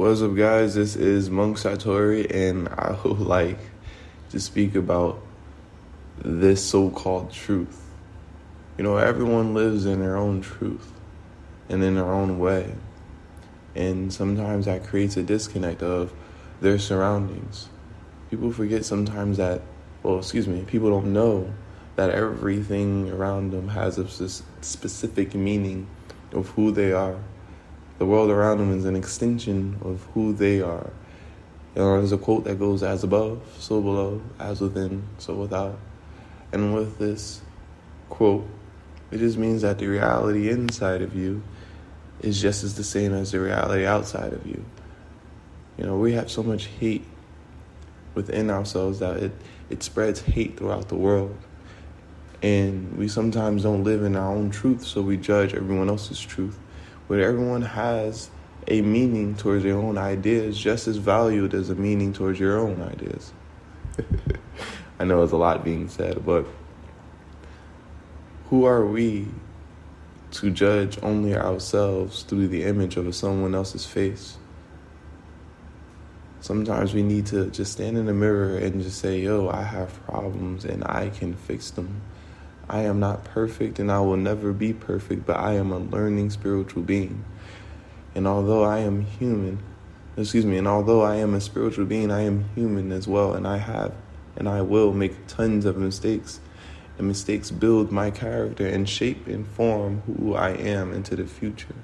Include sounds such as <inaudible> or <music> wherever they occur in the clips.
What's up, guys? This is Monk Satori, and I <laughs> would like to speak about this so called truth. You know, everyone lives in their own truth and in their own way. And sometimes that creates a disconnect of their surroundings. People forget sometimes that, well, excuse me, people don't know that everything around them has a specific meaning of who they are the world around them is an extension of who they are. You know, there's a quote that goes, as above, so below, as within, so without. And with this quote, it just means that the reality inside of you is just as the same as the reality outside of you. You know, we have so much hate within ourselves that it, it spreads hate throughout the world. And we sometimes don't live in our own truth, so we judge everyone else's truth but everyone has a meaning towards their own ideas just as valued as a meaning towards your own ideas. <laughs> I know it's a lot being said, but who are we to judge only ourselves through the image of someone else's face? Sometimes we need to just stand in the mirror and just say, Yo, I have problems and I can fix them. I am not perfect and I will never be perfect, but I am a learning spiritual being. And although I am human, excuse me, and although I am a spiritual being, I am human as well, and I have and I will make tons of mistakes. And mistakes build my character and shape and form who I am into the future.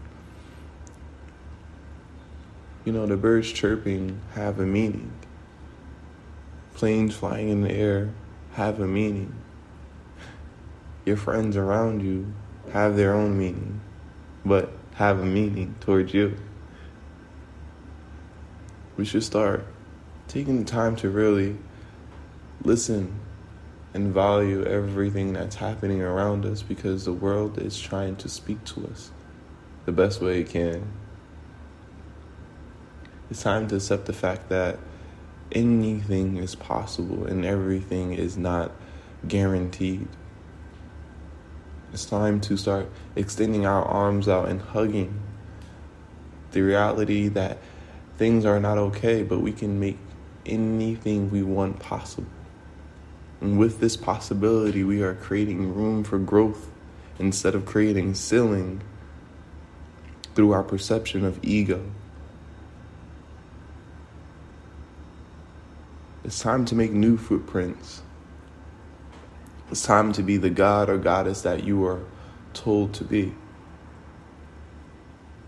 You know, the birds chirping have a meaning. Planes flying in the air have a meaning your friends around you have their own meaning, but have a meaning towards you. We should start taking the time to really listen and value everything that's happening around us because the world is trying to speak to us the best way it can. It's time to accept the fact that anything is possible and everything is not guaranteed. It's time to start extending our arms out and hugging the reality that things are not okay, but we can make anything we want possible. And with this possibility, we are creating room for growth instead of creating ceiling through our perception of ego. It's time to make new footprints it's time to be the God or goddess that you are told to be.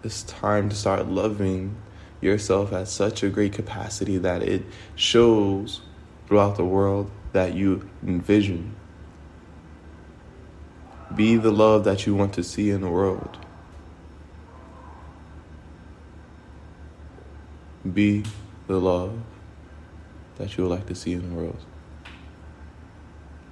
It's time to start loving yourself at such a great capacity that it shows throughout the world that you envision. Be the love that you want to see in the world. Be the love that you would like to see in the world.